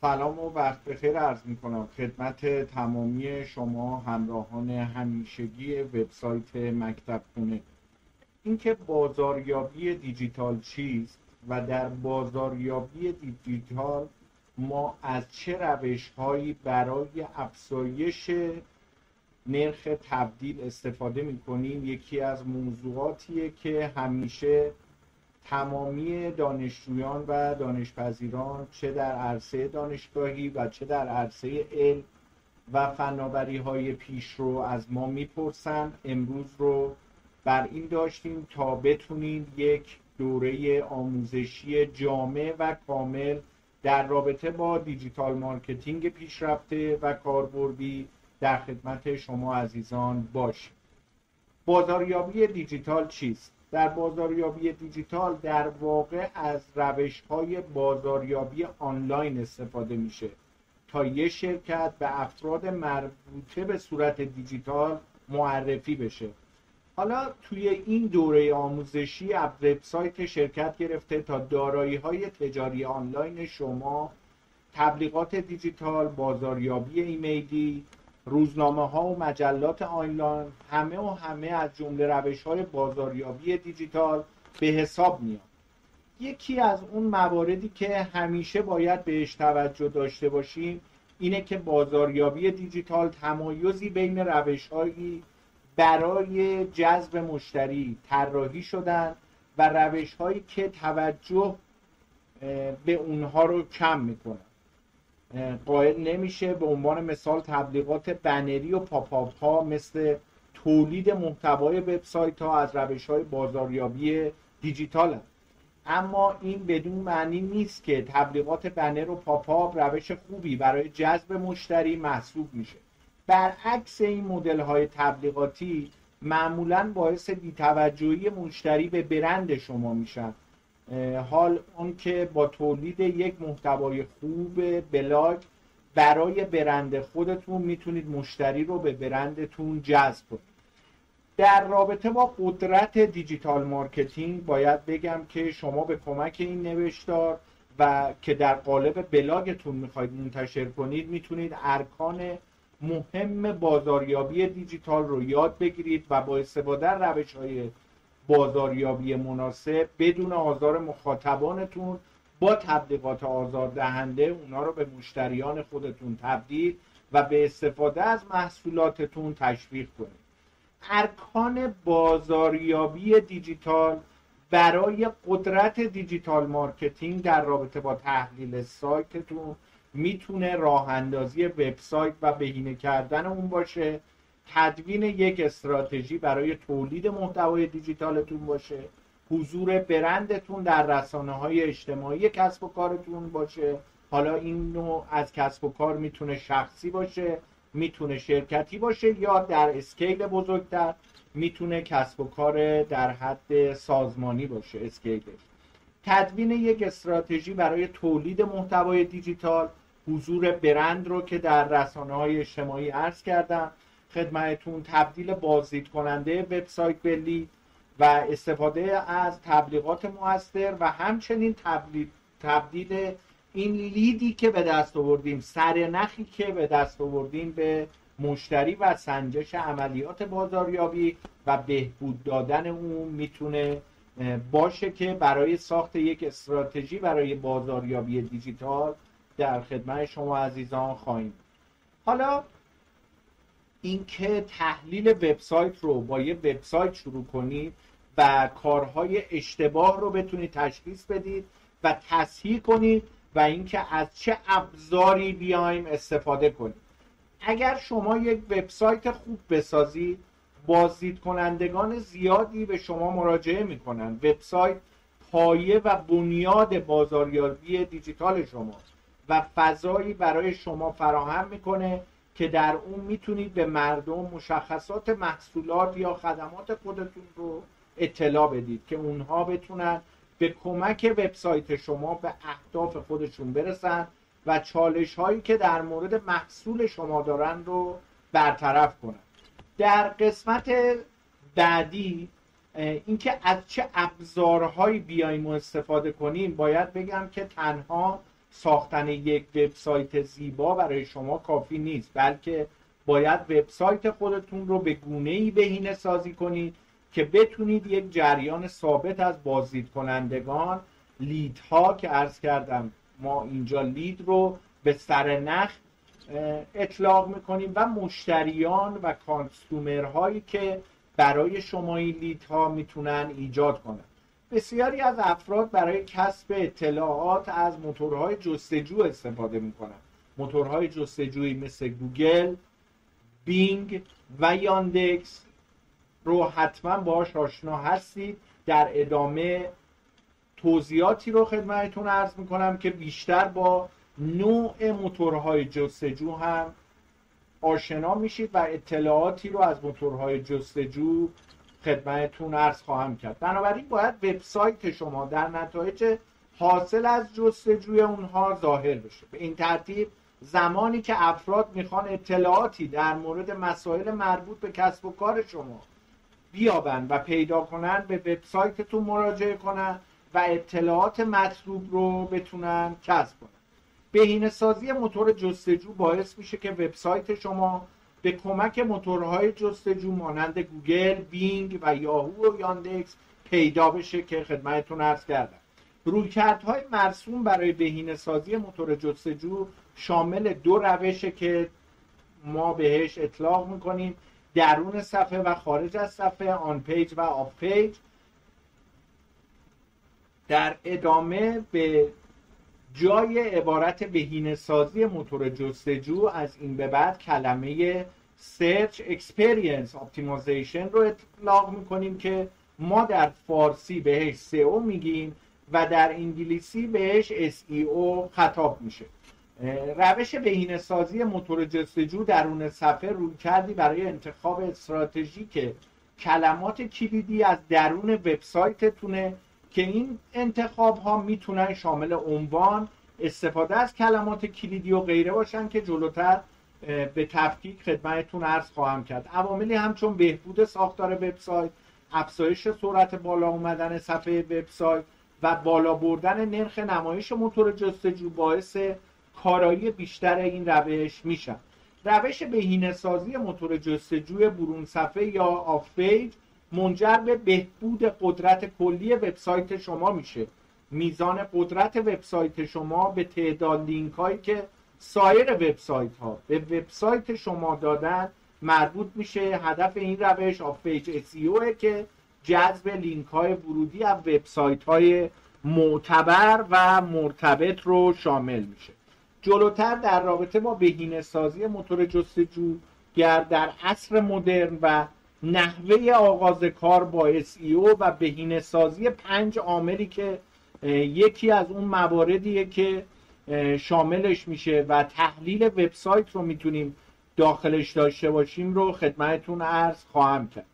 سلام و وقت بخیر عرض می کنم خدمت تمامی شما همراهان همیشگی وبسایت مکتب خونه اینکه بازاریابی دیجیتال چیست و در بازاریابی دیجیتال ما از چه روش هایی برای افزایش نرخ تبدیل استفاده می کنیم یکی از موضوعاتیه که همیشه تمامی دانشجویان و دانش‌پذیران چه در عرصه دانشگاهی و چه در عرصه علم و فناوری های پیش رو از ما می‌پرسند. امروز رو بر این داشتیم تا بتونید یک دوره آموزشی جامع و کامل در رابطه با digital marketing پیشرفته و کاربردی در خدمت شما عزیزان باشیم. بازاریابی دیجیتال چیست؟ در بازاریابی دیجیتال در واقع از روش های بازاریابی آنلاین استفاده میشه. تا یه شرکت به افراد مربوطه به صورت دیجیتال معرفی بشه. حالا توی این دوره آموزشی از وبسایت شرکت گرفته تا دارایی های تجاری آنلاین شما تبلیغات دیجیتال بازاریابی ایمیلی روزنامه ها و مجلات آنلاین همه و همه از جمله روش های بازاریابی دیجیتال به حساب میاد. یکی از اون مواردی که همیشه باید بهش توجه داشته باشیم اینه که بازاریابی دیجیتال تمایزی بین روش هایی برای جذب مشتری طراحی شدن و روش هایی که توجه به اونها رو کم می‌کنن قائل نمیشه به عنوان مثال تبلیغات بنری و پاپاپ ها مثل تولید محتوای وبسایت ها از روش های بازاریابی دیجیتال. اما این بدون معنی نیست که تبلیغات بنر و پاپاپ روش خوبی برای جذب مشتری محسوب میشه برعکس این مدل های تبلیغاتی معمولا باعث بیتوجهی مشتری به برند شما میشن حال اون که با تولید یک محتوای خوب بلاگ برای برند خودتون می‌تونید مشتری رو به برندتون جذب کنید. در رابطه با قدرت digital marketing باید بگم که شما به کمک این نوشتار و که در قالب بلاگتون می‌خواید منتشر کنید می‌تونید ارکان مهم بازاریابی دیجیتال رو یاد بگیرید و با استفاده روش های بازاریابی مناسب بدون آزار مخاطبانتون با تبلیغات آزار دهنده اونا رو به مشتریان خودتون تبدیل و به استفاده از محصولاتتون تشویق کنید. ارکان بازاریابی دیجیتال برای قدرت digital marketing در رابطه با تحلیل سایتتون می‌تونه راه اندازی وبسایت و بهینه کردن اون باشه. تدوین یک استراتژی برای تولید محتوای دیجیتالتون باشه حضور برندتون در رسانه های اجتماعی کسب و کارتون باشه. حالا این نوع از کسب و کار می‌تونه شخصی باشه می‌تونه شرکتی باشه یا در اسکیل بزرگتر می‌تونه کسب و کار در حد سازمانی باشه اسکیلش. تدوین یک استراتژی برای تولید محتوای دیجیتال حضور برند رو که در رسانه های اجتماعی عرض کردم خدمتتون تبدیل بازدید کننده وبسایت بلی و استفاده از تبلیغات موثر و همچنین تبدیل, تبدیل این لیدی که به دست آوردیم سرنخی که به دست آوردیم به مشتری و سنجش عملیات بازاریابی و بهبود دادن اون می‌تونه باشه که برای ساخت یک استراتژی برای بازاریابی دیجیتال در خدمت شما عزیزان خواهیم. حالا اینکه تحلیل وبسایت رو با یه وبسایت شروع کنید و کارهای اشتباه رو بتونید تشخیص بدید و تصحیح کنید و اینکه از چه ابزاری بیایم استفاده کنید اگر شما یک وبسایت خوب بسازید بازدید کنندگان زیادی به شما مراجعه می‌کنن. وبسایت پایه و بنیاد بازاریابی دیجیتال شماست و فضایی برای شما فراهم می‌کنه که در اون می‌تونید به مردم مشخصات محصولات یا خدمات خودتون رو اطلاع بدید که اونها بتونن به کمک وبسایت شما به اهداف خودشون برسن و چالش هایی که در مورد محصول شما دارن رو برطرف کنن. در قسمت بعدی اینکه از چه ابزارهایی بیایم و استفاده کنیم باید بگم که تنها ساختن یک وبسایت زیبا برای شما کافی نیست بلکه باید وبسایت خودتون رو به گونه ای بهینه سازی کنید که بتونید یک جریان ثابت از بازدید کنندگان لیدها که عرض کردم ما اینجا لید رو به سر نخ اطلاق می‌کنیم و مشتریان و کانسومرهایی که برای شما این لیدها می‌تونن ایجاد کنن. بسیاری از افراد برای کسب اطلاعات از موتورهای جستجو استفاده می‌کنن. موتورهای جستجویی مثل گوگل بینگ و یاندکس رو حتما باش آشنا هستید. در ادامه توضیحاتی رو خدمتتون عرض می‌کنم که بیشتر با نوع موتورهای جستجو هم آشنا میشید و اطلاعاتی رو از موتورهای جستجو خدمتتون عرض خواهم کرد. بنابراین باید وبسایت شما در نتایج حاصل از جستجوی اونها ظاهر بشه. به این ترتیب زمانی که افراد می‌خوان اطلاعاتی در مورد مسائل مربوط به کسب و کار شما بیابن و پیدا کنن به وبسایتتون مراجعه کنن و اطلاعات مطلوب رو بتونن کسب کنن بهینه سازی موتور جستجو باعث میشه که وبسایت شما به کمک موتورهای جستجو مانند گوگل، بینگ و یاهو و یاندکس پیدا بشه که خدمتتون عرض کردم. رویکردهای مرسوم برای بهینه سازی موتور جستجو شامل دو روشه که ما بهش اطلاق می‌کنیم درون صفحه و خارج از صفحه on page و off page در ادامه به جای عبارت بهینه سازی موتور جستجو از این به بعد کلمه Search Experience Optimization رو اطلاق می‌کنیم که ما در فارسی بهش SEO میگیم و در انگلیسی بهش SEO خطاب میشه. روش بهینه سازی موتور جستجو درون صفحه روی کردی برای انتخاب استراتژیک کلمات کلیدی از درون وبسایتتونه. که این انتخاب ها می‌تونن شامل عنوان استفاده از کلمات کلیدی و غیره باشن که جلوتر به تفکیک خدمتتون عرض خواهم کرد. عواملی همچون بهبود ساختار وبسایت افزایش سرعت بالا اومدن صفحه وبسایت و بالا بردن نرخ نمایش موتور جستجو باعث کارایی بیشتر این روش میشن. روش بهینه سازی موتور جستجوی برون صفحه یا off page منجر به بهبود قدرت کلی وبسایت شما میشه. میزان قدرت وبسایت شما به تعداد لینک هایی که سایر وبسایت ها به وبسایت شما دادن مربوط میشه. هدف این روش off page SEO که جذب لینک های ورودی از وبسایت های معتبر و مرتبط رو شامل میشه. جلوتر در رابطه با بهینه سازی موتور جستجوگر در عصر مدرن و نحوه آغاز کار با SEO و بهینه سازی پنج عاملی که یکی از اون مواردیه که شاملش میشه و تحلیل وبسایت رو می‌تونیم داخلش داشته باشیم رو خدمتتون عرض خواهم کرد.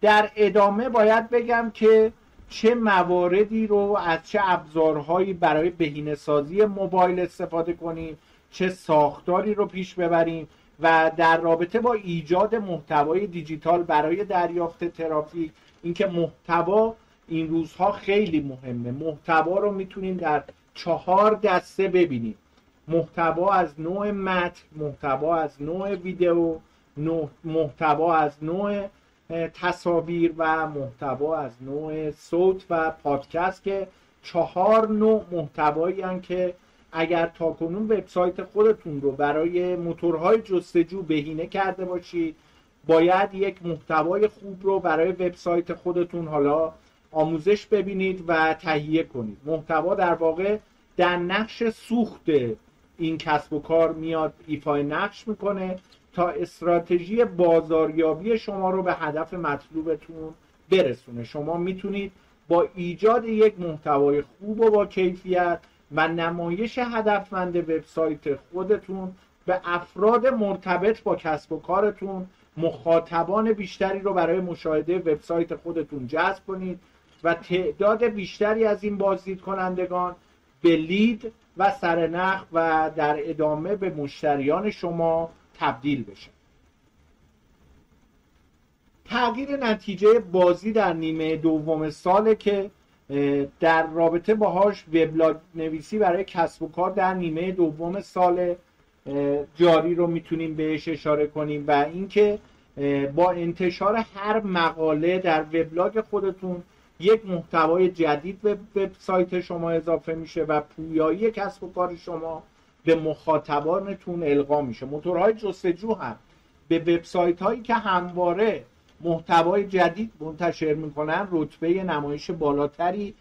در ادامه باید بگم که چه مواردی رو از چه ابزارهایی برای بهینه سازی موبایل استفاده کنیم چه ساختاری رو پیش ببریم و در رابطه با ایجاد محتوای دیجیتال برای دریافت ترافیک اینکه محتوا این روزها خیلی مهمه. محتوا رو می‌تونیم در چهار دسته ببینیم محتوا از نوع متن محتوا از نوع ویدیو محتوا از نوع تصاویر و محتوا از نوع صوت و پادکست که چهار نوع محتوایی که اگر تاکنون وبسایت خودتون رو برای موتورهای جستجو بهینه کرده باشید باید یک محتوای خوب رو برای وبسایت خودتون حالا آموزش ببینید و تهیه کنید. محتوا در واقع در نقش سوخت این کسب و کار میاد ایفای نقش می‌کنه تا استراتژی بازاریابی شما رو به هدف مطلوبتون برسونه. شما می‌تونید با ایجاد یک محتوای خوب و با کیفیت و نمایش هدفمند وبسایت خودتون به افراد مرتبط با کسب و کارتون مخاطبان بیشتری رو برای مشاهده وبسایت خودتون جذب کنید و تعداد بیشتری از این بازدید کنندگان به لید و سرنخ و در ادامه به مشتریان شما تبدیل بشه. تغییر نتیجه بازی در نیمه دوم ساله که در رابطه باهاش وبلاگ نویسی برای کسب و کار در نیمه دوم سال جاری رو می‌تونیم بهش اشاره کنیم و اینکه با انتشار هر مقاله در وبلاگ خودتون یک محتوای جدید به وبسایت شما اضافه میشه و پویایی کسب و کار شما به مخاطبانتون القا میشه. موتورهای جستجو هم به وبسایت هایی که همواره محتوای جدید منتشر می‌کنن رتبه نمایش بالاتری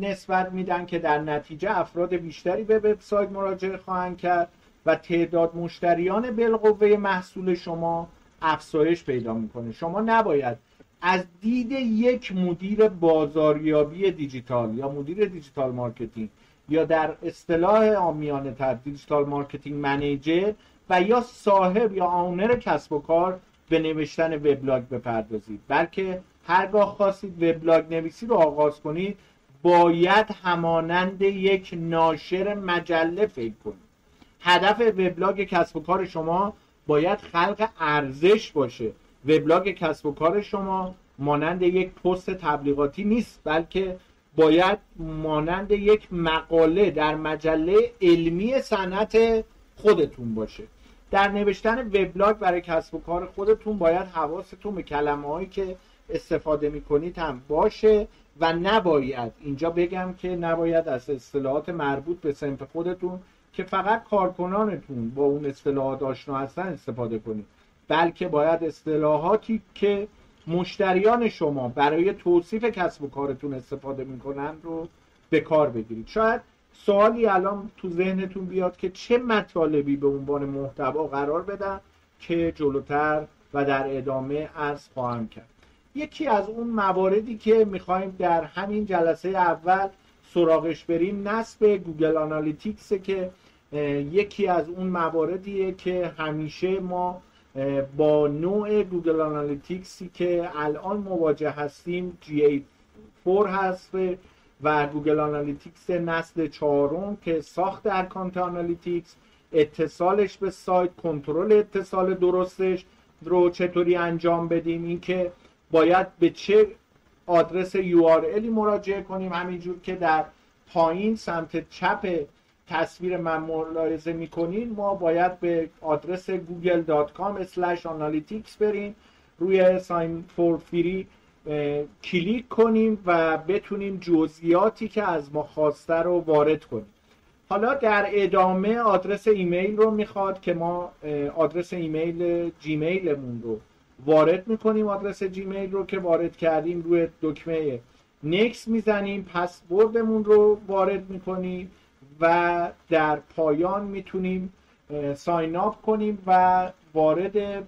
نسبت میدن که در نتیجه افراد بیشتری به وبسایت مراجعه خواهند کرد و تعداد مشتریان بالقوه محصول شما افزایش پیدا می‌کنه. شما نباید از دید یک مدیر بازاریابی دیجیتال یا مدیر دیجیتال مارکتینگ یا در اصطلاح عامیانه تر digital marketing manager و یا صاحب یا آونر کسب و کار به نوشتن وبلاگ بپردازید. بلکه هرگاه خواستید وبلاگ نویسی رو آغاز کنید باید همانند یک ناشر مجله فکر کنید. هدف وبلاگ کسب و کار شما باید خلق ارزش باشه. وبلاگ کسب و کار شما مانند یک پست تبلیغاتی نیست بلکه باید مانند یک مقاله در مجله علمی صنعت خودتون باشه. در نوشتن وبلاگ برای کسب و کار خودتون باید حواستون به کلمه هایی که استفاده می‌کنید هم باشه و نباید. اینجا بگم که نباید از اصطلاحات مربوط به سمت خودتون که فقط کارکنانتون با اون اصطلاحات آشنا هستن استفاده کنید. بلکه باید اصطلاحاتی که مشتریان شما برای توصیف کسب و کارتون استفاده می‌کنن رو به کار بگیرید. شاید سوالی الان تو ذهنتون بیاد که چه مطالبی به عنوان محتوا قرار بدم که جلوتر و در ادامه از خواهم کرد. یکی از اون مواردی که می‌خوایم در همین جلسه اول سراغش بریم نصب گوگل آنالیتیکس که یکی از اون مواردیه که همیشه ما با نوع گوگل آنالیتیکسی که الان مواجه هستیم GA4 هست و گوگل آنالیتیکس نسل چهارم که ساخت اکانت آنالیتیکس اتصالش به سایت کنترل اتصال درستش رو چطوری انجام بدیم اینکه باید به چه آدرس URLی مراجعه کنیم. همینجور که در پایین سمت چپ تصویر من ملاحظه می‌کنین ما باید به آدرس google.com analytics بریم روی sign for free کلیک کنیم و بتونیم جزئیاتی که از ما خواسته رو وارد کنیم. حالا در ادامه آدرس ایمیل رو می‌خواد که ما آدرس ایمیل جیمیلمون رو وارد می‌کنیم آدرس جیمیل رو که وارد کردیم روی دکمه نکس می‌زنیم پسوردمون رو وارد می‌کنیم و در پایان می‌تونیم sign up کنیم و وارد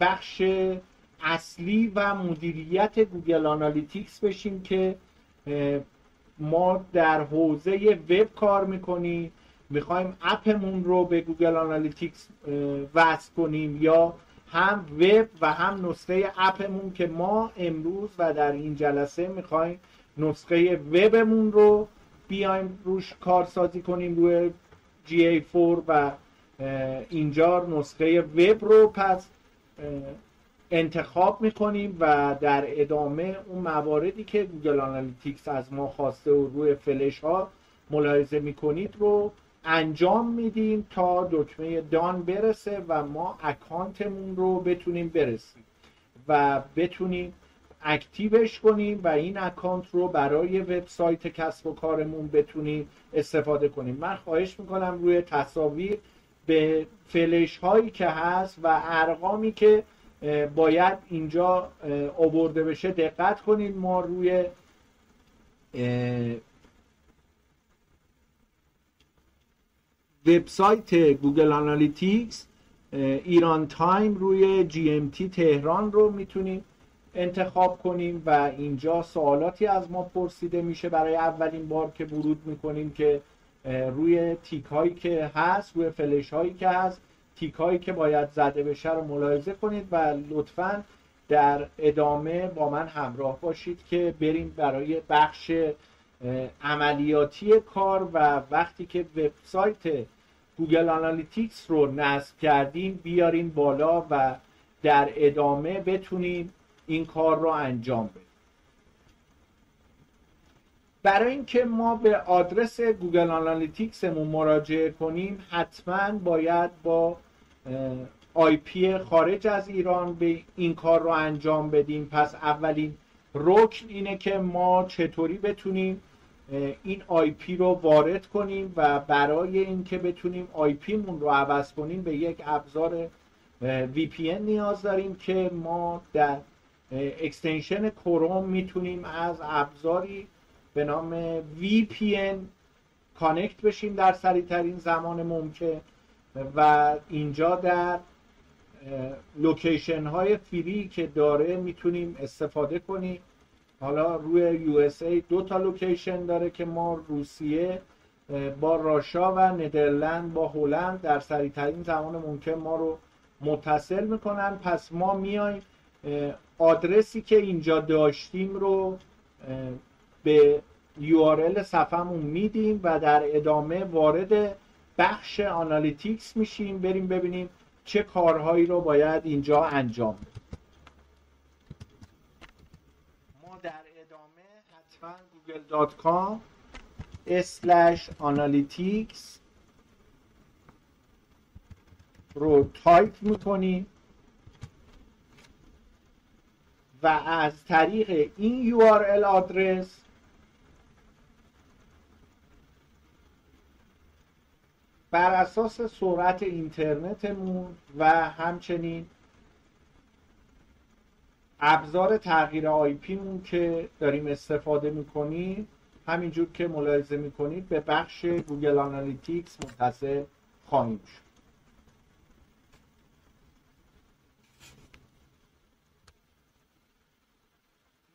بخش اصلی و مدیریت گوگل آنالیتیکس بشیم که ما در حوزه وب کار می‌کنیم می‌خوایم اپمون رو به گوگل آنالیتیکس وصل کنیم یا هم وب و هم نسخه اپمون که ما امروز و در این جلسه می‌خوایم نسخه وبمون رو بیایم روش کارسازی کنیم روی GA4 و اینجا نسخه وب رو پس انتخاب می‌کنیم و در ادامه اون مواردی که گوگل آنالیتیکس از ما خواسته و روی فلش ها ملاحظه می‌کنید رو انجام میدیم تا دکمه done برسه و ما اکانتمون رو بتونیم برسیم و بتونیم active ش کنیم و این اکانت رو برای وبسایت کسب و کارمون بتونیم استفاده کنیم. من خواهش می‌کنم روی تصاویر به فلش هایی که هست و ارقامی که باید اینجا آورده بشه. دقت کنید ما روی وبسایت گوگل آنالیتیکس ایران time روی GMT تهران رو می‌تونیم انتخاب کنیم و اینجا سوالاتی از ما پرسیده میشه. برای اولین بار که ورود می‌کنیم که روی تیک هایی که هست روی فلش هایی که هست تیک هایی که باید زده بشه رو ملاحظه کنید و لطفا در ادامه با من همراه باشید که بریم برای بخش عملیاتی کار و وقتی که وبسایت گوگل آنالیتیکس رو نصب کردیم بیاریم بالا و در ادامه بتونیم این کار رو انجام بدیم. برای اینکه ما به آدرس گوگل آنالیتیکسمون مراجعه کنیم حتما باید با آی پی خارج از ایران به این کار رو انجام بدیم. پس اولین رکن اینه که ما چطوری بتونیم این آی پی رو وارد کنیم و برای اینکه بتونیم آی پیمون رو عوض کنیم به یک ابزار VPN نیاز داریم که ما در extension کروم می‌تونیم از ابزاری به نام VPN connect بشیم در سریعترین زمان ممکن و اینجا در لوکیشن های free که داره می‌تونیم استفاده کنیم. حالا روی ای دو تا لوکیشن داره که ما روسیه با Russia و Netherland با هلند در سریعترین زمان ممکن ما رو متصل می‌کنن. پس ما میایم آدرسی که اینجا داشتیم رو به URL صفحمون میدیم و در ادامه وارد بخش آنالیتیکس میشیم بریم ببینیم چه کارهایی رو باید اینجا انجام بدیم. ما در ادامه حتما google.com analytics رو تایپ می‌کنیم و از طریق این URL آدرس بر اساس سرعت اینترنتمون و همچنین ابزار تغییر آی پیمون که داریم استفاده می‌کنیم همینجور که ملاحظه می‌کنید به بخش گوگل آنالیتیکس متصل خواهیم شد.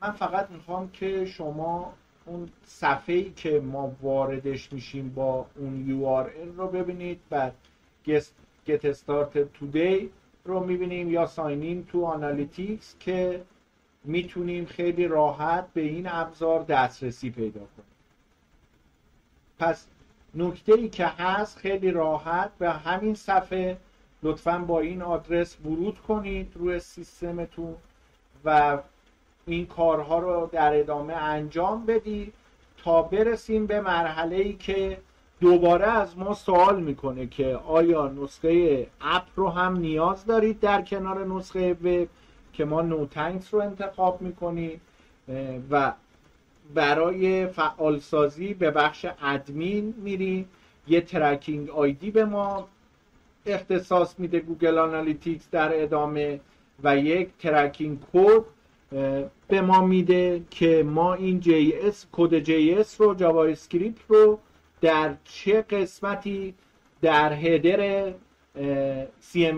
من فقط می‌خوام که شما اون صفحه ای که ما واردش میشیم با اون URL رو ببینید بعد get started today رو می‌بینیم یا sign in to Analytics که می‌تونیم خیلی راحت به این ابزار دسترسی پیدا کنیم. پس نکته ای که هست خیلی راحت به همین صفحه لطفا با این آدرس ورود کنید روی سیستمتون و این کارها رو در ادامه انجام بدید تا برسیم به مرحله ای که دوباره از ما سوال می‌کنه که آیا نسخه اپ رو هم نیاز دارید در کنار نسخه وب که ما نوتنکس رو انتخاب می‌کنیم و برای فعالسازی به بخش ادمین میریم یه tracking ID به ما اختصاص میده Google Analytics در ادامه و یک tracking code به ما میده که ما این اس کد اس رو جاوا اسکریپت رو در چه قسمتی در header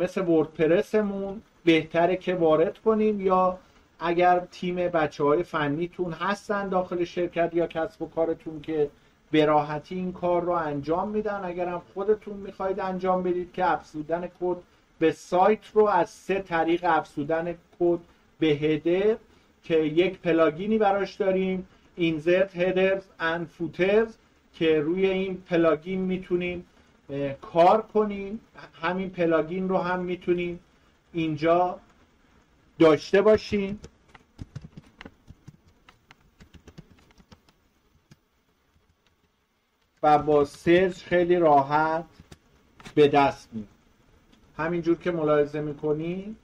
اس وردپرسمون بهتره که وارد کنیم یا اگر تیم بچه های فنیتون هستن داخل شرکت یا کسب و کارتون که به راحتی این کار رو انجام میدن اگر هم خودتون می‌خواید انجام بدید که افزودن کد به سایت رو از سه طریق افزودن کد به header که یک plugin ی براش داریم Insert Headers and Footers که روی این plugin می‌تونیم کار کنیم. همین plugin رو هم می‌تونیم اینجا داشته باشیم. و با search خیلی راحت به دست می همینجور که ملاحظه می‌کنیم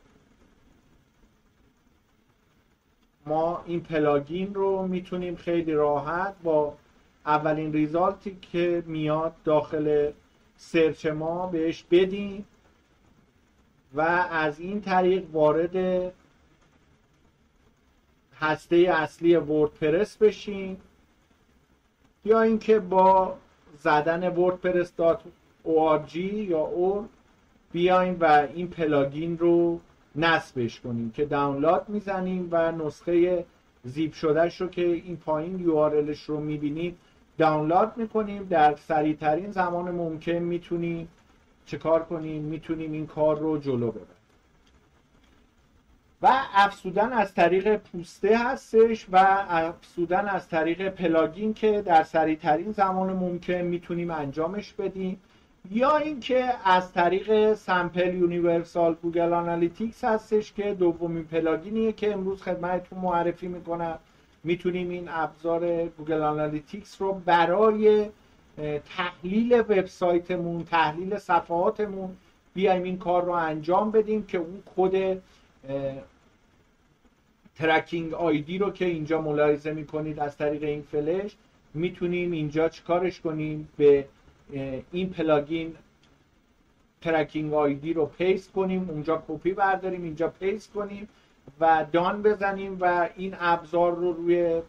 ما این plugin رو می‌تونیم خیلی راحت با اولین result ی که میاد داخل search ما بهش بدیم و از این طریق وارد هسته اصلی وردپرس بشیم یا اینکه با زدن wordpress.org یا اور بیایم و این plugin رو نصبش کنیم که دانلود می‌زنیم و نسخه زیپ شدهش رو که این پایین یو رو می‌بینید دانلود می‌کنیم. در سریعترین زمان ممکن می‌تونیم چه کار کنیم؟ می‌تونیم این کار رو جلو ببریم. و افزودن از طریق پوسته هستش و افزودن از طریق plugin که در سریعترین زمان ممکن می‌تونیم انجامش بدیم. یا اینکه از طریق Simple Universal Google Analytics هستش که دومین plugin یه که امروز خدمتتون معرفی می‌کنم. می‌تونیم این ابزار Google Analytics رو برای تحلیل وبسایتمون تحلیل صفحاتمون بیایم این کار رو انجام بدیم که اون کد tracking ID رو که اینجا ملاحظه می‌کنید از طریق این فلش می‌تونیم اینجا چیکارش کنیم؟ به این plugin tracking ID رو paste کنیم اونجا کپی برداریم اینجا paste کنیم و done بزنیم و این ابزار رو روی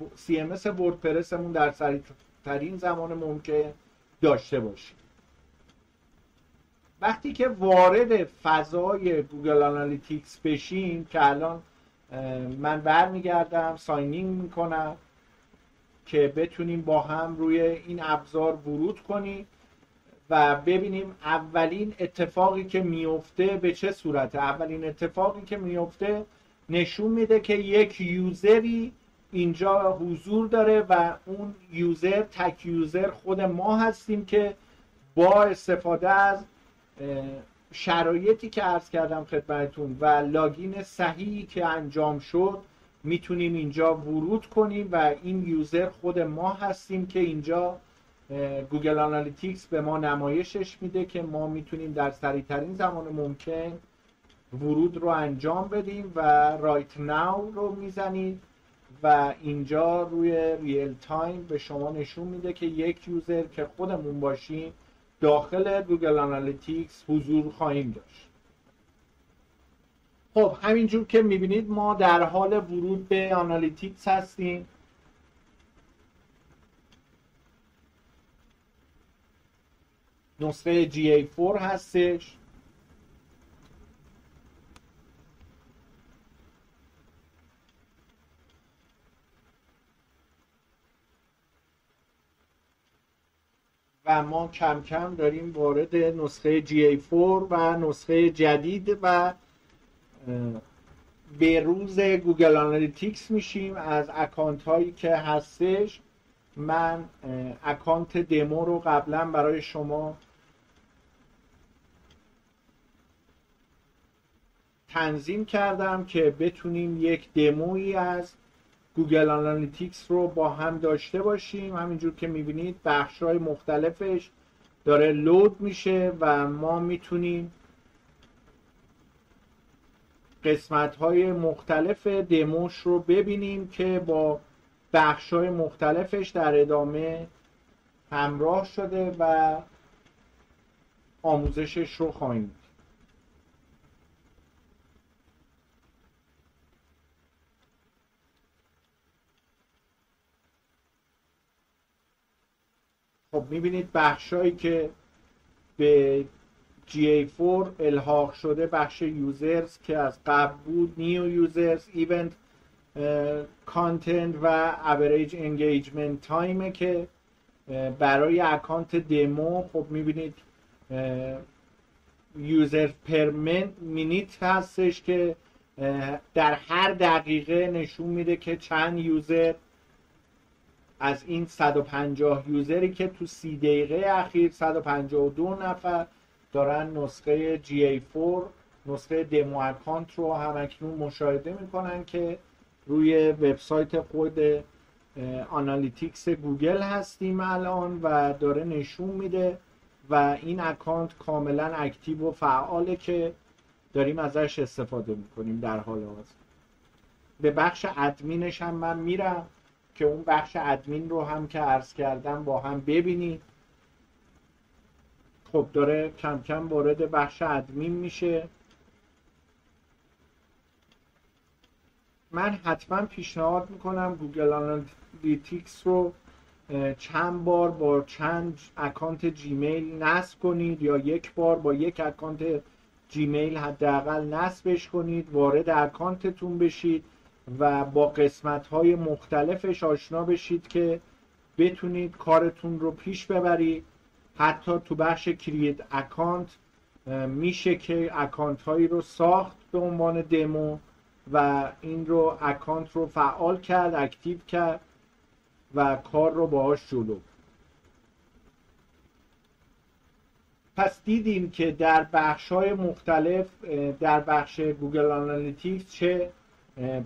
CMS وردپرسمون در سریعترین زمان ممکن داشته باشیم. وقتی که وارد فضای Google Analytics بشیم که الان من برمیگردم ساینینگ می‌کنم که بتونیم با هم روی این ابزار ورود کنیم و ببینیم اولین اتفاقی که میفته به چه صورته. اولین اتفاقی که میفته نشون میده که یک user ی اینجا حضور داره و اون user تک user خود ما هستیم که با استفاده از شرایطی که عرض کردم خدمتتون و login صحیحی که انجام شد می‌تونیم اینجا ورود کنیم و این user خود ما هستیم که اینجا Google Analytics به ما نمایشش میده که ما می‌تونیم در سریعترین زمان ممکن ورود رو انجام بدیم و right now رو می‌زنید و اینجا روی real time به شما نشون میده که یک user که خودمون باشیم داخل Google Analytics حضور خواهیم داشت. خب همینجور که می‌بینید ما در حال ورود به Analytics هستیم. نسخه GA4 هستش. و ما کم کم داریم وارد نسخه GA4 و نسخه جدید و به روز Google Analytics میشیم. از account هایی که هستش من account demo رو قبلا برای شما تنظیم کردم که بتونیم یک دمویی از Google Analytics رو با هم داشته باشیم. همینجور که می‌بینید بخش های مختلفش داره load میشه و ما می‌تونیم قسمت های مختلف دموش رو ببینیم که با بخش های مختلفش در ادامه همراه شده و آموزشش رو خواهیم خب می‌بینید بخشایی که به GA4 الحاق شده بخش یوزرز که از قبل بود نیو یوزرز ایونت content و average engagement time ه که برای account demo خب می‌بینید user per minute هستش که در هر دقیقه نشون میده که چند user از این 150 user ی که تو سی دقیقه اخیر 152 نفر دارن نسخه GA4 نسخه دمو اکانت رو همکنون مشاهده می‌کنن که روی وبسایت خود Analytics Google هستیم الان و داره نشون میده و این اکانت کاملا active و فعاله که داریم ازش استفاده می‌کنیم در حال حاضر. به بخش ادمینش هم من میرم که اون بخش ادمین رو هم که عرض کردم با هم ببینید. خب داره کم کم وارد بخش ادمین میشه. من حتما پیشنهاد می‌کنم Google Analytics رو چند بار با چند اکانت جیمیل نصب کنید یا یک بار با یک اکانت جیمیل حداقل نصبش کنید وارد اکانتتون بشید و با قسمت های مختلفش آشنا بشید که بتونید کارتون رو پیش ببرید. حتی تو بخش create account میشه که اکانت هایی رو ساخت به عنوان دمو و این رو اکانت رو فعال کرد active کرد و کار رو باهاش جلو. پس دیدیم که در بخش های مختلف در بخش Google Analytics چه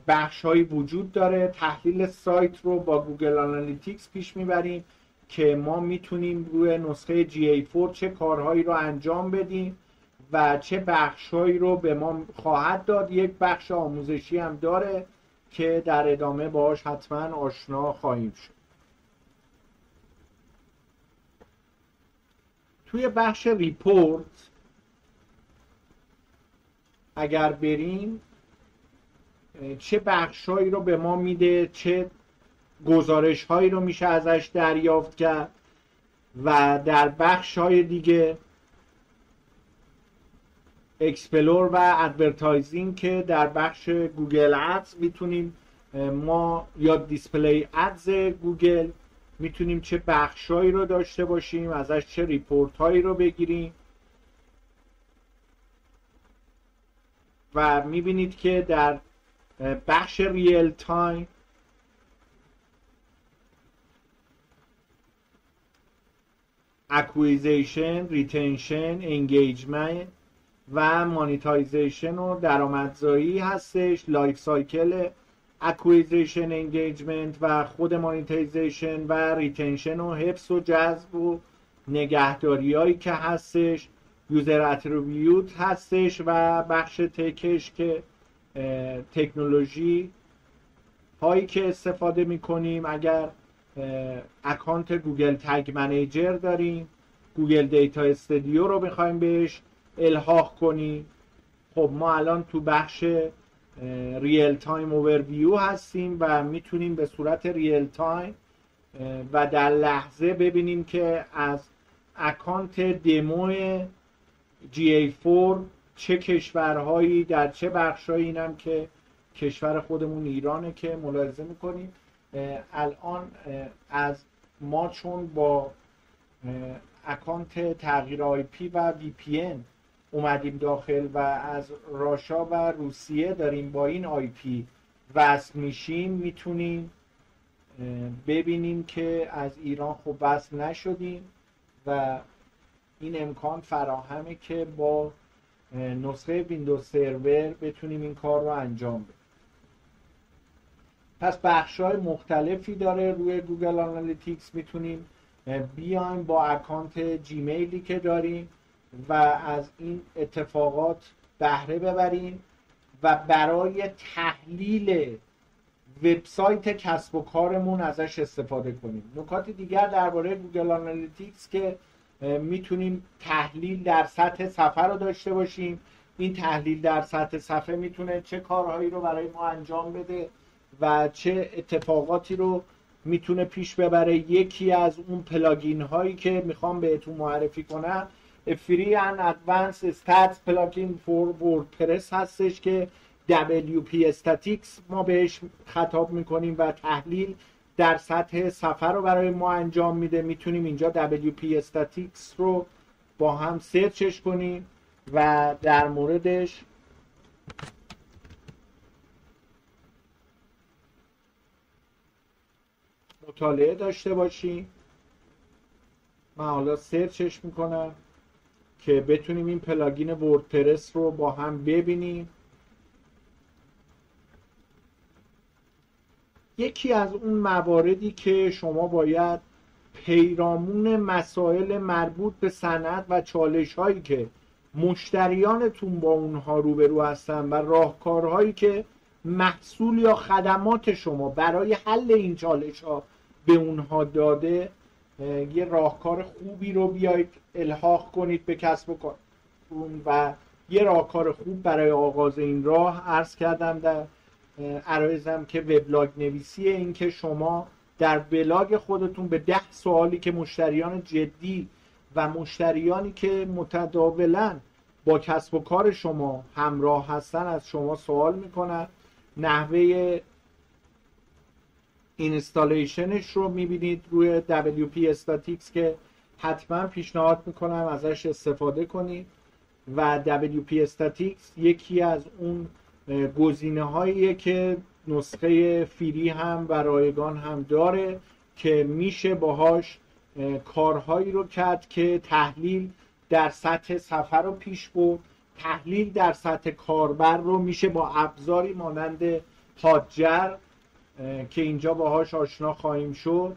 بخشهایی وجود داره. تحلیل سایت رو با Google Analytics پیش می‌بریم. که ما می‌تونیم روی نسخه GA4 چه کارهایی رو انجام بدیم و چه بخشهایی رو به ما خواهد داد. یک بخش آموزشی هم داره که در ادامه باش حتما آشنا خواهیم شد. توی بخش report اگر بریم چه بخشهایی رو به ما میده چه گزارش هایی رو میشه ازش دریافت کرد و در بخش های دیگه explore و advertising که در بخش Google Ads می‌تونیم ما یا display ads Google می‌تونیم چه بخشهایی رو داشته باشیم ازش چه report هایی رو بگیریم. و می‌بینید که در بخش real time acquisition retention engagement و monetization و درآمدزایی هستش. life cycle acquisition engagement و خود monetization و retention و حفظ و جذب و نگهداری هایی که هستش. user attribute هستش و بخش tech ش که تکنولوژی هایی که استفاده می کنیم اگر اکانت Google Tag Manager داریم. Google Data Studio رو می‌خوایم بهش الحاق کنیم. خب ما الان تو بخش real time overview هستیم و می‌تونیم به صورت real time و در لحظه ببینیم که از اکانت دمو GA4 چه کشورهایی در چه بخشهایی اینم که کشور خودمون ایرانه که ملاحظه می‌کنیم. الان از ما چون با اکانت تغییر IP و VPN اومدیم داخل و از Russia و روسیه داریم با این IP وصل میشیم می‌تونیم ببینیم که از ایران خب وصل نشدیم و این امکان فراهمه که با نسخه ویندوز سرور بتونیم این کار رو انجام بدیم. پس بخش های مختلفی داره روی Google Analytics می‌تونیم بیایم با اکانت جیمیلی که داریم و از این اتفاقات بهره ببریم و برای تحلیل وبسایت کسب و کارمون ازش استفاده کنیم. نکات دیگر درباره Google Analytics که می‌تونیم تحلیل در سطح صفحه رو داشته باشیم. این تحلیل در سطح صفحه می‌تونه چه کارهایی رو برای ما انجام بده. و چه اتفاقاتی رو می‌تونه پیش ببره. یکی از اون پلاگین هایی که می‌خوام بهتون معرفی کنم free and advanced stats plugin for WordPress هستش که WP Statistics ما بهش خطاب می‌کنیم و تحلیل در سطح صفحه رو برای ما انجام میده. می‌تونیم اینجا WP Statistics رو با هم سرچش کنیم و در موردش مطالعه داشته باشیم. من حالا سرچش می‌کنم که بتونیم این پلاگین وردپرس رو با هم ببینیم. یکی از اون مواردی که شما باید پیرامون مسائل مربوط به صنعت و چالش هایی که مشتریانتون با اونها روبرو هستن و راهکارهایی که محصول یا خدمات شما برای حل این چالش ها به اونها داده یه راهکار خوبی رو بیاید الحاق کنید به کسب و کار. و یه راهکار خوب برای آغاز این راه عرض کردم در عرایزم که وبلاگ نویسیه این که شما در بلاگ خودتون به ده سوالی که مشتریان جدی و مشتریانی که متداولا با کسب و کار شما همراه هستن از شما سوال می‌کنن. نحوه اینستالیشنش رو می‌بینید روی WP Statics که حتما پیشنهاد می‌کنم ازش استفاده کنید. و WP Statics یکی از اون گزینه هاییه که نسخه فری هم و رایگان هم داره که میشه باهاش کارهایی رو کرد که تحلیل در سطح سفر رو پیش برد. تحلیل در سطح کاربر رو میشه با ابزاری مانند هاجر که اینجا باهاش آشنا خواهیم شد.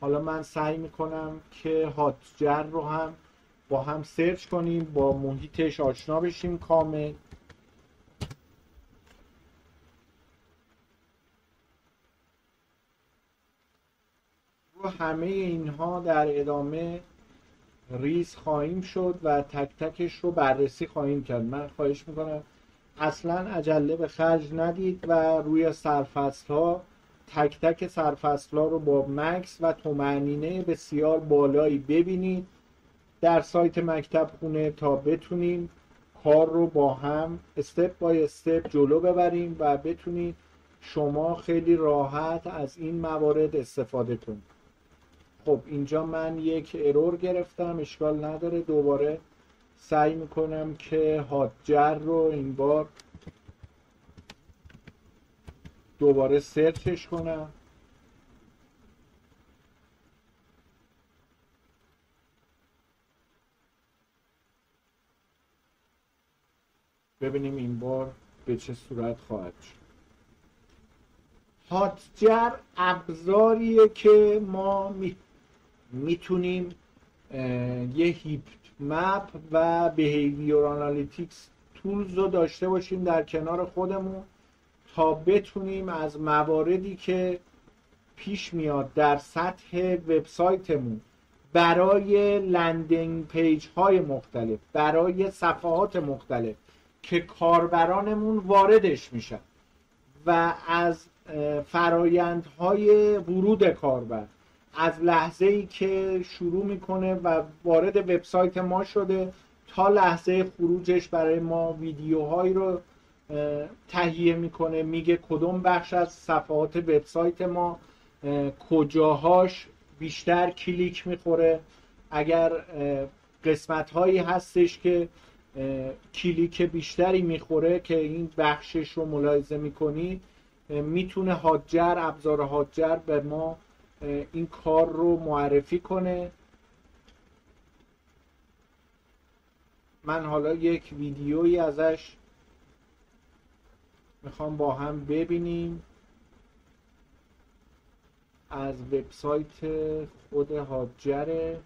حالا من سعی می‌کنم که هاتجر رو هم با هم سرچ کنیم با محیطش آشنا بشیم کامل. رو همه اینها در ادامه ریز خواهیم شد و تک تکش رو بررسی خواهیم کرد. من خواهش می‌کنم اصلا عجله به خرج ندید و روی سرفصل ها تک تک سرفصل ها رو با مکس و تومنینه بسیار بالایی ببینید. در سایت مکتب خونه تا بتونیم کار رو با هم استپ بای استپ جلو ببریم و بتونید شما خیلی راحت از این موارد استفاده کنید. خب اینجا من یک ارور گرفتم اشکال نداره. دوباره سعی می‌کنم که هاتجر رو این بار دوباره سرچش کنم. ببینیم این بار به چه صورت خواهد شد. Hotjar ابزاریه که ما می‌تونیم یه heat map و behavior analytics tools رو داشته باشیم در کنار خودمون تا بتونیم از مواردی که پیش میاد در سطح وبسایتمون برای landing page های مختلف برای صفحات مختلف که کاربرانمون واردش میشن و از فرایندهای ورود کاربر از لحظه ای که شروع می‌کنه و وارد وبسایت ما شده تا لحظه خروجش برای ما ویدیوهایی رو تهیه می‌کنه میگه کدوم بخش از صفحات وبسایت ما کجاهاش بیشتر کلیک می‌خوره. اگر قسمت هایی هستش که کلیک بیشتری می‌خوره که این بخشش رو ملاحظه می‌کنید می‌تونه هاجر ابزار هاجر به ما این کار رو معرفی کنه. من حالا یک ویدیویی ازش می‌خوام با هم ببینیم. از وبسایت خود هاجره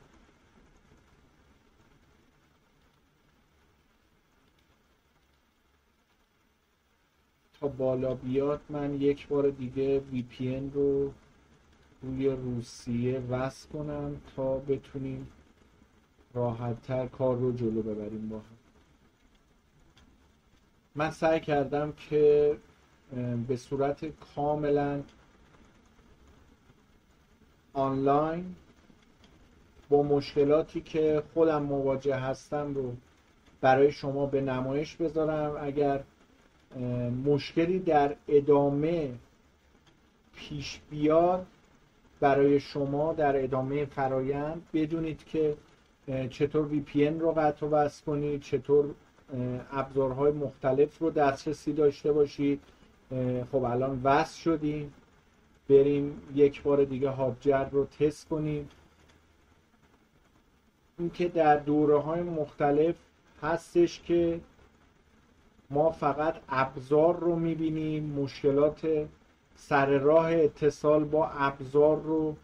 تا بالا بیاد من یک بار دیگه VPN رو روی روسیه وصل کنم تا بتونیم راحتتر کار رو جلو ببریم با هم. من سعی کردم که به صورت کاملا آنلاین با مشکلاتی که خودم مواجه هستم رو برای شما به نمایش بذارم. اگر مشکلی در ادامه پیش بیاد برای شما در ادامه فرایند بدونید که چطور VPN رو قطع و وصل کنید چطور ابزارهای مختلف رو دسترسی داشته باشید. خب الان وصل شدیم. بریم یک بار دیگه هاجر رو تست کنیم. اینکه در دوره های مختلف هستش که ما فقط ابزار رو می‌بینیم مشکلات سر راه اتصال با ابزار رو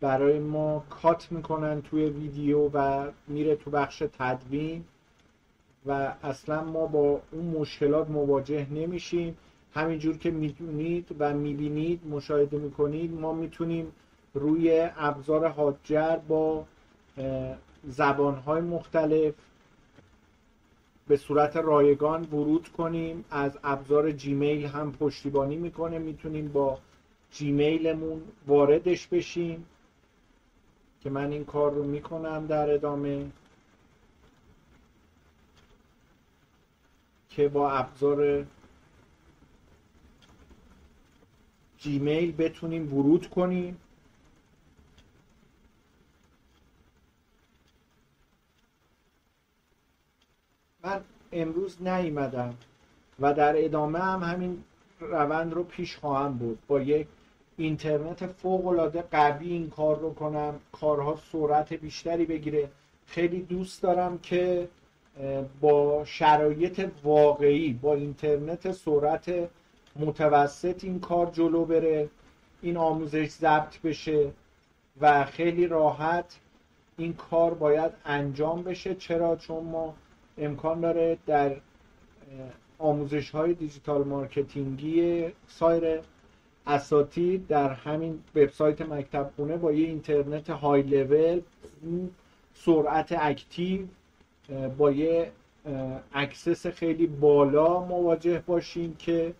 برای ما کات می‌کنن توی ویدیو و میره تو بخش تدوین و اصلا ما با اون مشکلات مواجه نمیشیم. همینجور که می‌دونید و می‌بینید مشاهده می‌کنید ما می‌تونیم روی ابزار هاجر با زبانهای مختلف به صورت رایگان ورود کنیم. از ابزار جیمیل هم پشتیبانی می‌کنه می‌تونیم با جیمیلمون واردش بشیم. که من این کار رو می‌کنم در ادامه. که با ابزار جیمیل بتونیم ورود کنیم من امروز نیومدم و در ادامه هم همین روند رو پیش خواهم بود. با یک اینترنت فوق العاده قوی این کار رو کنم. کارها سرعت بیشتری بگیره. خیلی دوست دارم که با شرایط واقعی با اینترنت سرعت متوسط این کار جلو بره این آموزش ضبط بشه و خیلی راحت این کار باید انجام بشه. چرا؟ چون ما امکان داره در آموزش های دیجیتال مارکتینگی سایر اساتید در همین وبسایت مکتب خونه با یه اینترنت های لول سرعت active با یه access خیلی بالا مواجه باشیم که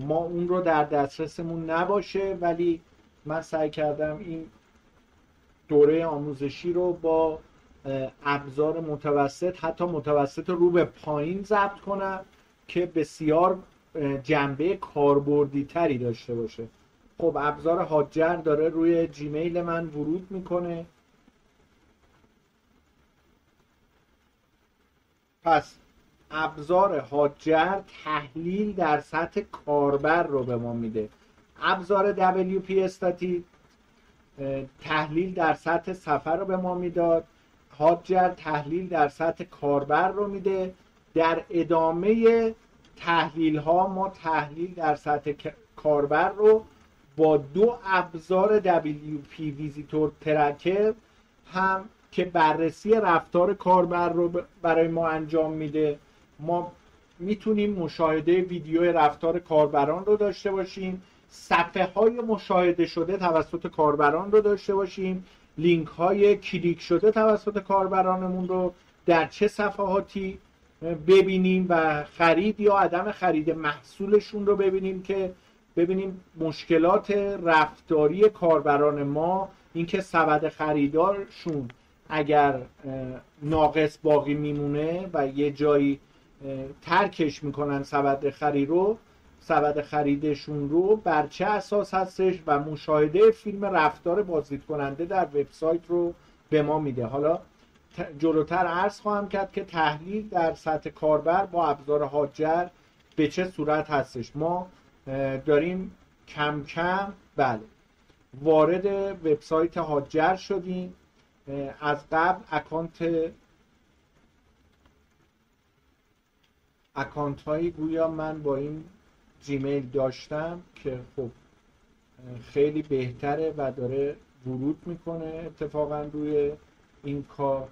ما اون رو در دسترسمون نباشه. ولی من سعی کردم این دوره آموزشی رو با ابزار متوسط حتی متوسط رو به پایین ضبط کنم که بسیار جنبه کاربردی تری داشته باشه. خب ابزار هاجر داره روی جیمیل من ورود می‌کنه. پس ابزار هاجر تحلیل در سطح کاربر رو به ما میده. ابزار WP استاتیک تحلیل در سطح سفر رو به ما می‌داد. هاجر تحلیل در سطح کاربر رو میده. در ادامه تحلیل ها ما تحلیل در سطح کاربر رو با دو ابزار WP ویزیتور ترکر هم که بررسی رفتار کاربر رو برای ما انجام میده. ما می‌تونیم مشاهده ویدیو رفتار کاربران رو داشته باشیم. صفحه های مشاهده شده توسط کاربران رو داشته باشیم. لینک های کلیک شده توسط کاربرانمون رو در چه صفحاتی ببینیم و خرید یا عدم خرید محصولشون رو ببینیم که ببینیم مشکلات رفتاری کاربران ما اینکه سبد خریدارشون اگر ناقص باقی میمونه و یه جایی ترکش می‌کنن سبد خرید رو سبد خریدشون رو بر چه اساس هستش و مشاهده فیلم رفتار بازدید کننده در وبسایت رو به ما میده. حالا جلوتر عرض خواهم کرد که تحلیل در سطح کاربر با ابزار هاجر به چه صورت هستش. ما داریم کم کم بله وارد وبسایت هاجر شدیم. از قبل اکانت اکانت هایی گویا من با این جیمیل داشتم که خب خیلی بهتره و داره ورود می‌کنه اتفاقا روی این کار.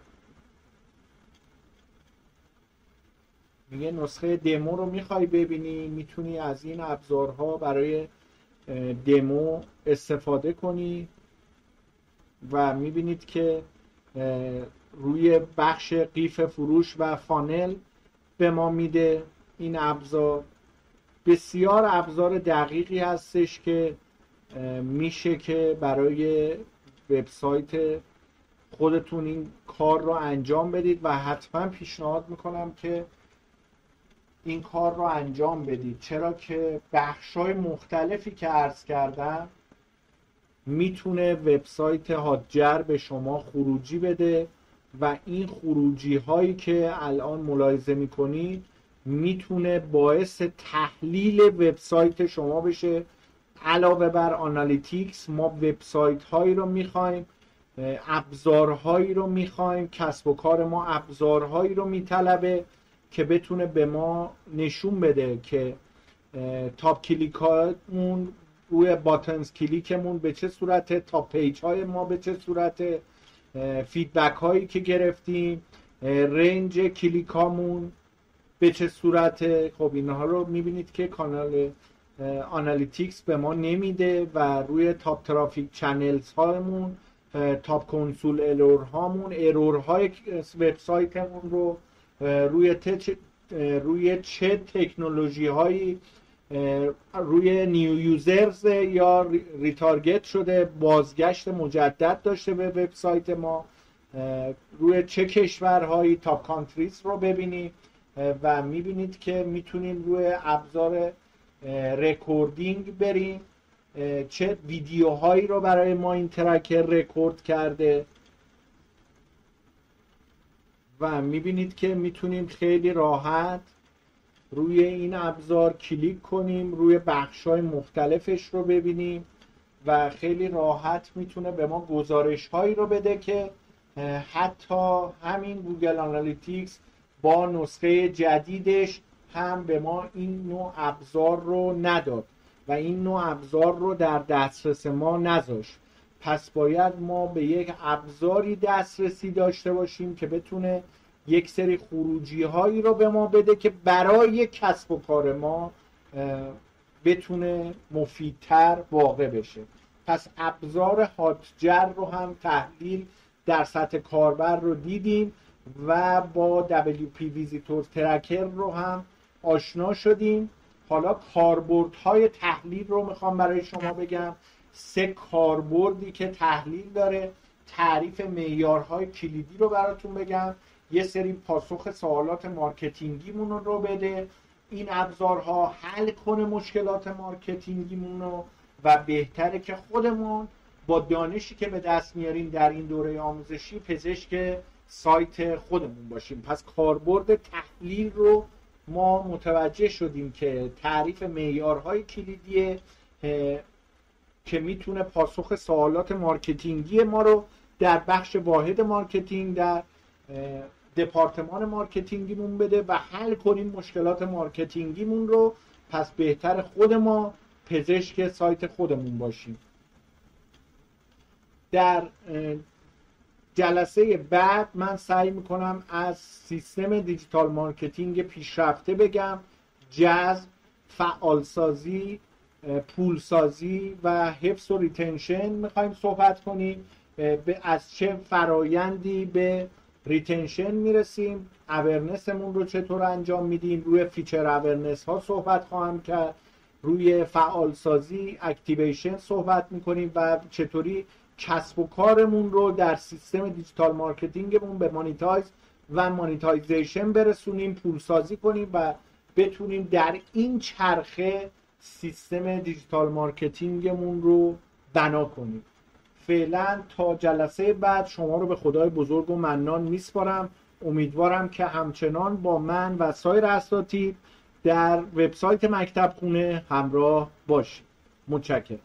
میگه نسخه دمو رو می‌خوای ببینی می‌تونی از این ابزارها برای دمو استفاده کنی و می‌بینید که روی بخش قیف فروش و فانل به ما میده این ابزار. بسیار ابزار دقیقی هستش که میشه که برای وبسایت خودتون این کار رو انجام بدید و حتما پیشنهاد می‌کنم که این کار رو انجام بدید. چرا که بخش های مختلفی که عرض کردم می‌تونه وبسایت هاجر به شما خروجی بده و این خروجی هایی که الان ملاحظه می‌کنید می‌تونه باعث تحلیل وبسایت شما بشه. علاوه بر آنالیتیکس ما وبسایت هایی رو می‌خوایم ابزارهایی رو می‌خوایم. کسب و کار ما ابزارهایی رو میطلبه که بتونه به ما نشون بده که top کلیک‌امون روی buttons click مون به چه صورت top page های ما به چه صورت feedback هایی که گرفتیم range کلیک‌امون به چه صورت؟ خب اینها رو می‌بینید که کانال analytics به ما نمیده و روی top traffic channels هامون top console error هامون error های وبسایتمون رو روی روی چه تکنولوژی هایی روی new users یا retarget شده بازگشت مجدد داشته به وبسایت ما روی چه کشورهایی top countries رو ببینید و می‌بینید که می‌تونیم روی ابزار recording بریم چه ویدیوهایی رو برای ما این tracker record کرده. و می‌بینید که می‌تونیم خیلی راحت روی این ابزار کلیک کنیم روی بخش های مختلفش رو ببینیم و خیلی راحت می‌تونه به ما گزارش هایی رو بده که حتی همین Google Analytics با نسخه جدیدش هم به ما این نوع ابزار رو نداد و این نوع ابزار رو در دسترس ما نذاشت. پس باید ما به یک ابزاری دسترسی داشته باشیم که بتونه یک سری خروجی هایی رو به ما بده که برای کسب و کار ما بتونه مفیدتر واقع بشه. پس ابزار هاتجر رو هم تحلیل در سطح کاربر رو دیدیم. و با WP ویزیتور ترکر رو هم آشنا شدیم. حالا های تحلیل رو می‌خوام برای شما بگم. سه کاربردی که تحلیل داره. تعریف معیارهای کلیدی رو براتون بگم. یه سری پاسخ سوالات marketing یمون رو بده. این ابزارها حل کنه مشکلات marketing یمون رو و بهتره که خودمون با دانشی که به دست میاریم در این دوره آموزشی پزشک سایت خودمون باشیم. پس کاربرد تحلیل رو ما متوجه شدیم که تعریف معیارهای کلیدیه که می‌تونه پاسخ سوالات marketing ی ما رو در بخش واحد marketing در دپارتمان marketing یمون بده و حل کنیم مشکلات marketing یمون رو. پس بهتر خود ما پزشک سایت خودمون باشیم. در جلسه بعد من سعی می‌کنم از سیستم digital marketing پیشرفته بگم جذب فعالسازی پولسازی و حفظ و retention می‌خوایم صحبت کنیم. از چه فرایندی به retention می‌رسیم؟ awareness مون رو چطور انجام میدیم؟ روی feature awareness ها صحبت خواهم کرد. روی فعالسازی activation صحبت می‌کنیم و چطوری کسب و کارمون رو در سیستم digital marketing مون به monetize و monetization برسونیم پولسازی کنیم و بتونیم در این چرخه سیستم digital marketing مون رو بنا کنیم. فعلا تا جلسه بعد شما رو به خدای بزرگ و منان میسپارم. امیدوارم که همچنان با من و سایر اساتید در وبسایت مکتب خونه همراه باشید. متشکرم.